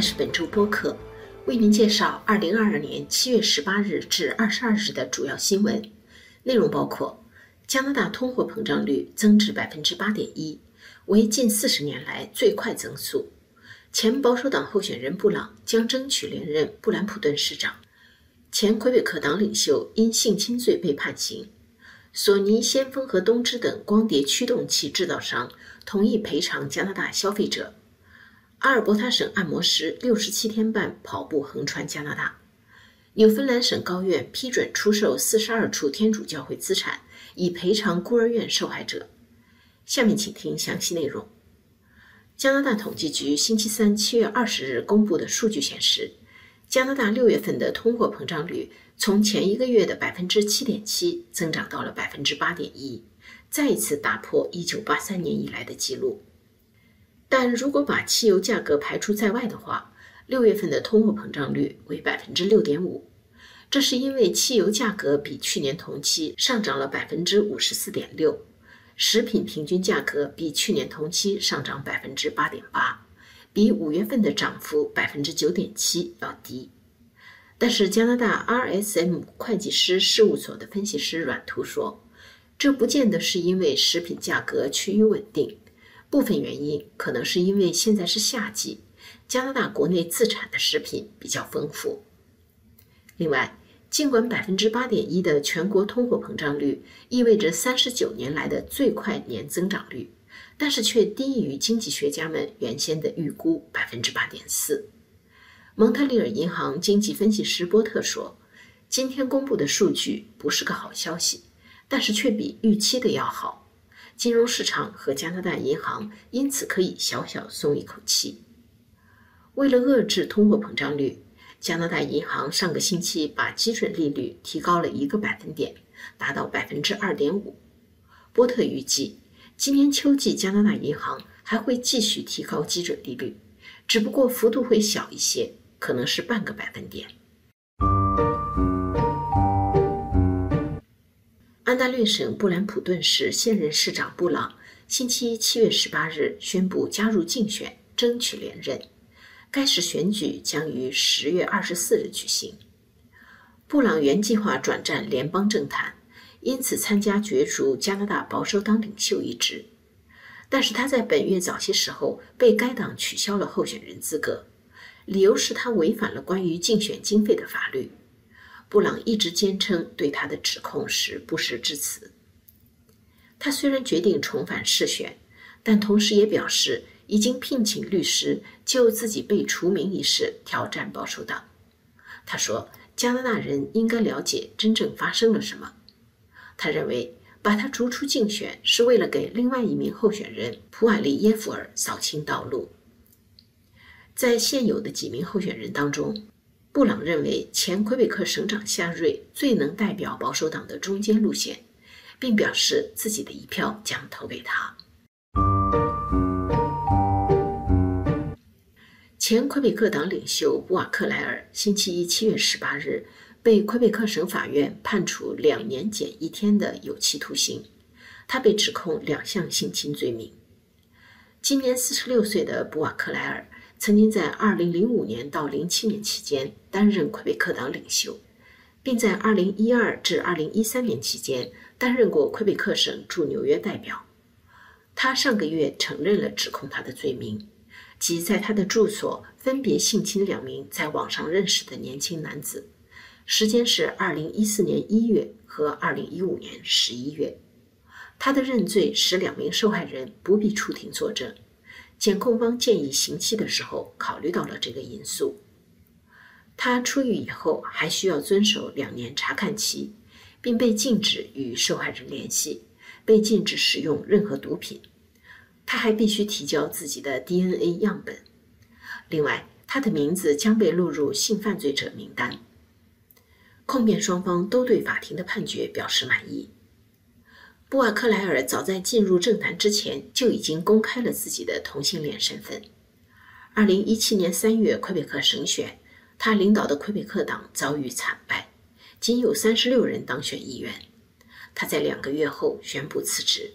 是本周播客，为您介绍二零二二年七月十八日至二十二日的主要新闻内容，包括加拿大通货膨胀率增至百分之八点一，为近四十年来最快增速；前保守党候选人布朗将争取连任布兰普顿市长；前魁北克党领袖因性侵罪被判刑；索尼、先锋和东芝等光碟驱动器制造商同意赔偿加拿大消费者。阿尔伯塔省按摩师六十七天半跑步横穿加拿大。纽芬兰省高院批准出售四十二处天主教会资产，以赔偿孤儿院受害者。下面请听详细内容。加拿大统计局星期三七月二十日公布的数据显示，加拿大六月份的通货膨胀率从前一个月的百分之七点七增长到了百分之八点一，再一次打破一九八三年以来的记录。但如果把汽油价格排除在外的话，六月份的通货膨胀率为百分之六点五。这是因为汽油价格比去年同期上涨了百分之五十四点六，食品平均价格比去年同期上涨百分之八点八，比五月份的涨幅百分之九点七要低。但是加拿大 RSM 会计师事务所的分析师阮图说，这不见得是因为食品价格趋于稳定。部分原因可能是因为现在是夏季，加拿大国内自产的食品比较丰富。另外，尽管百分之八点一的全国通货膨胀率意味着三十九年来的最快年增长率，但是却低于经济学家们原先的预估百分之八点四。蒙特利尔银行经济分析师波特说：“今天公布的数据不是个好消息，但是却比预期的要好。”金融市场和加拿大银行因此可以小小松一口气。为了遏制通货膨胀率，加拿大银行上个星期把基准利率提高了一个百分点，达到百分之二点五。波特预计，今年秋季加拿大银行还会继续提高基准利率，只不过幅度会小一些，可能是半个百分点。安大略省布兰普顿市现任市长布朗星期一七月十八日宣布加入竞选，争取连任。该市选举将于十月二十四日举行。布朗原计划转战联邦政坛，因此参加角逐加拿大保守党领袖一职。但是他在本月早些时候被该党取消了候选人资格，理由是他违反了关于竞选经费的法律。布朗一直坚称对他的指控是不实之词。他虽然决定重返市选，但同时也表示已经聘请律师就自己被除名一事挑战保守党。他说：“加拿大人应该了解真正发生了什么。”他认为把他逐出竞选是为了给另外一名候选人普瓦利耶夫尔扫清道路。在现有的几名候选人当中。布朗认为前魁北克省长夏瑞最能代表保守党的中间路线，并表示自己的一票将投给他。前魁北克党领袖布瓦克莱尔星期一七月十八日被魁北克省法院判处两年减一天的有期徒刑，他被指控两项性侵罪名。今年四十六岁的布瓦克莱尔。曾经在2005年到07年期间担任魁北克党领袖，并在2012至2013年期间担任过魁北克省驻纽约代表。他上个月承认了指控他的罪名，即在他的住所分别性侵两名在网上认识的年轻男子，时间是2014年1月和2015年11月。他的认罪使两名受害人不必出庭作证。检控方建议刑期的时候，考虑到了这个因素。他出狱以后还需要遵守两年查看期，并被禁止与受害人联系，被禁止使用任何毒品。他还必须提交自己的 DNA 样本。另外，他的名字将被录入性犯罪者名单。控辩双方都对法庭的判决表示满意。布瓦克莱尔早在进入政坛之前就已经公开了自己的同性恋身份。二零一七年三月魁北克省选，他领导的魁北克党遭遇惨败，仅有三十六人当选议员。他在两个月后宣布辞职。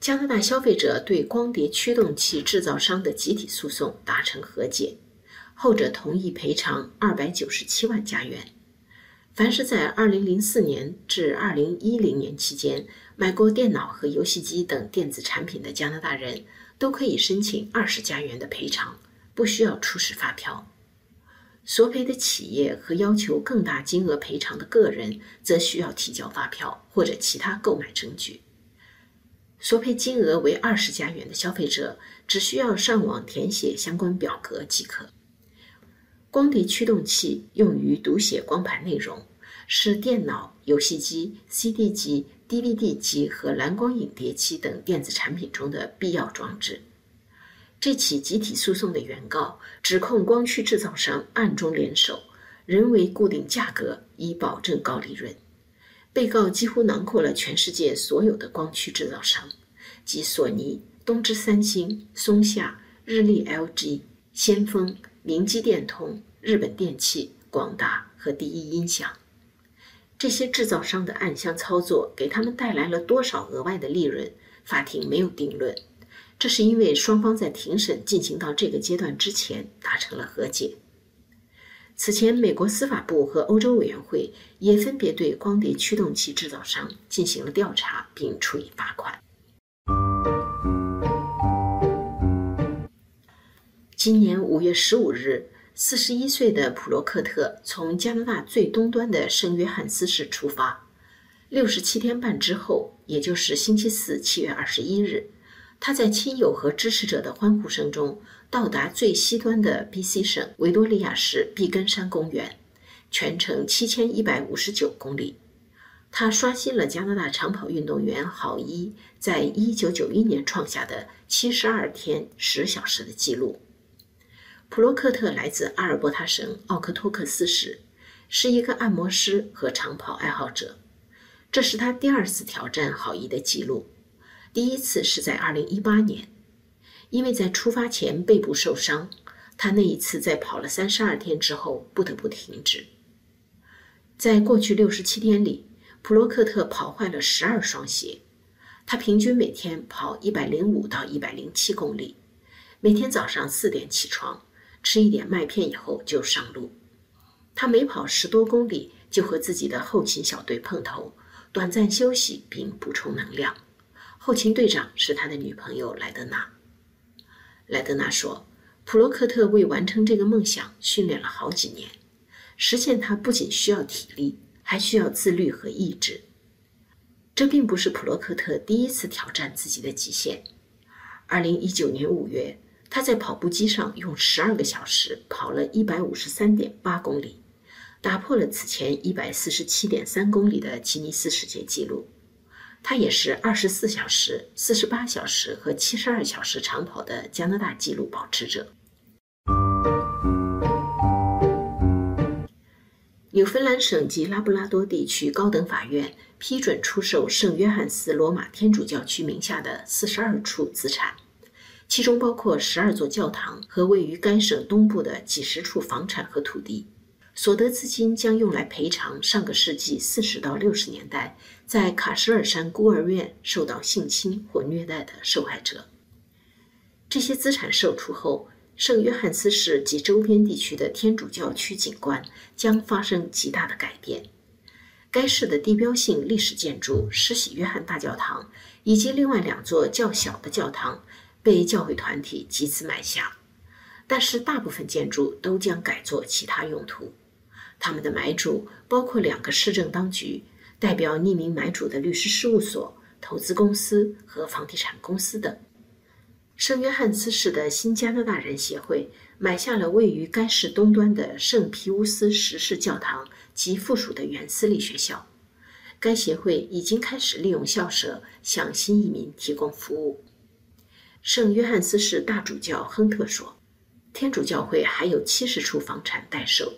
加拿大消费者对光碟驱动器制造商的集体诉讼达成和解，后者同意赔偿二百九十七万加元。凡是在二零零四年至二零一零年期间买过电脑和游戏机等电子产品的加拿大人，都可以申请二十加元的赔偿，不需要出示发票。索赔的企业和要求更大金额赔偿的个人，则需要提交发票或者其他购买证据。索赔金额为二十加元的消费者，只需要上网填写相关表格即可。光碟驱动器用于读写光盘内容，是电脑、游戏机、CD 机、DVD 机和蓝光影碟机等电子产品中的必要装置。这起集体诉讼的原告指控光驱制造商暗中联手，人为固定价格以保证高利润。被告几乎囊括了全世界所有的光驱制造商，即索尼、东芝、三星、松下、日立、LG、先锋、明基电通、日本电器、广达和第一音响。这些制造商的暗箱操作给他们带来了多少额外的利润？法庭没有定论。这是因为双方在庭审进行到这个阶段之前达成了和解。此前，美国司法部和欧洲委员会也分别对光碟驱动器制造商进行了调查，并处以罚款。今年五月十五日，四十一岁的普罗克特从加拿大最东端的圣约翰斯市出发，六十七天半之后，也就是星期四七月二十一日。他在亲友和支持者的欢呼声中，到达最西端的 B.C 省维多利亚市毕根山公园，全程七千一百五十九公里。他刷新了加拿大长跑运动员郝伊在一九九一年创下的七十二天十小时的纪录。普洛克特来自阿尔伯塔省奥克托克斯市，是一个按摩师和长跑爱好者。这是他第二次挑战郝伊的记录。第一次是在2018年，因为在出发前背部受伤，他那一次在跑了32天之后不得不停止。在过去67天里，普洛克特跑坏了12双鞋。他平均每天跑105到107公里，每天早上4点起床，吃一点麦片以后就上路。他每跑十多公里就和自己的后勤小队碰头，短暂休息并补充能量。后勤队长是他的女朋友莱德纳。莱德纳说：“普罗克特为完成这个梦想训练了好几年，实现它不仅需要体力，还需要自律和意志。这并不是普罗克特第一次挑战自己的极限。2019年5月，他在跑步机上用12个小时跑了153.8公里，打破了此前147.3公里的吉尼斯世界纪录。”他也是二十四小时、四十八小时和七十二小时长跑的加拿大纪录保持者。纽芬兰省及拉布拉多地区高等法院批准出售圣约翰斯罗马天主教区名下的四十二处资产，其中包括十二座教堂和位于该省东部的几十处房产和土地。所得资金将用来赔偿上个世纪四十到六十年代在卡什尔山孤儿院受到性侵或虐待的受害者。这些资产售出后，圣约翰斯市及周边地区的天主教区景观将发生极大的改变。该市的地标性历史建筑施洗约翰大教堂以及另外两座较小的教堂被教会团体集资买下，但是大部分建筑都将改作其他用途。他们的买主包括两个市政当局、代表匿名买主的律师事务所、投资公司和房地产公司等。圣约翰斯市的新加拿大人协会买下了位于该市东端的圣皮乌斯十世教堂及附属的原私立学校。该协会已经开始利用校舍向新移民提供服务。圣约翰斯市大主教亨特说：“天主教会还有七十处房产待售。”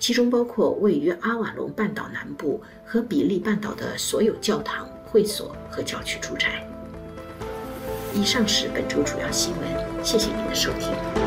其中包括位于阿瓦隆半岛南部和比利半岛的所有教堂、会所和教区住宅。以上是本周主要新闻，谢谢您的收听。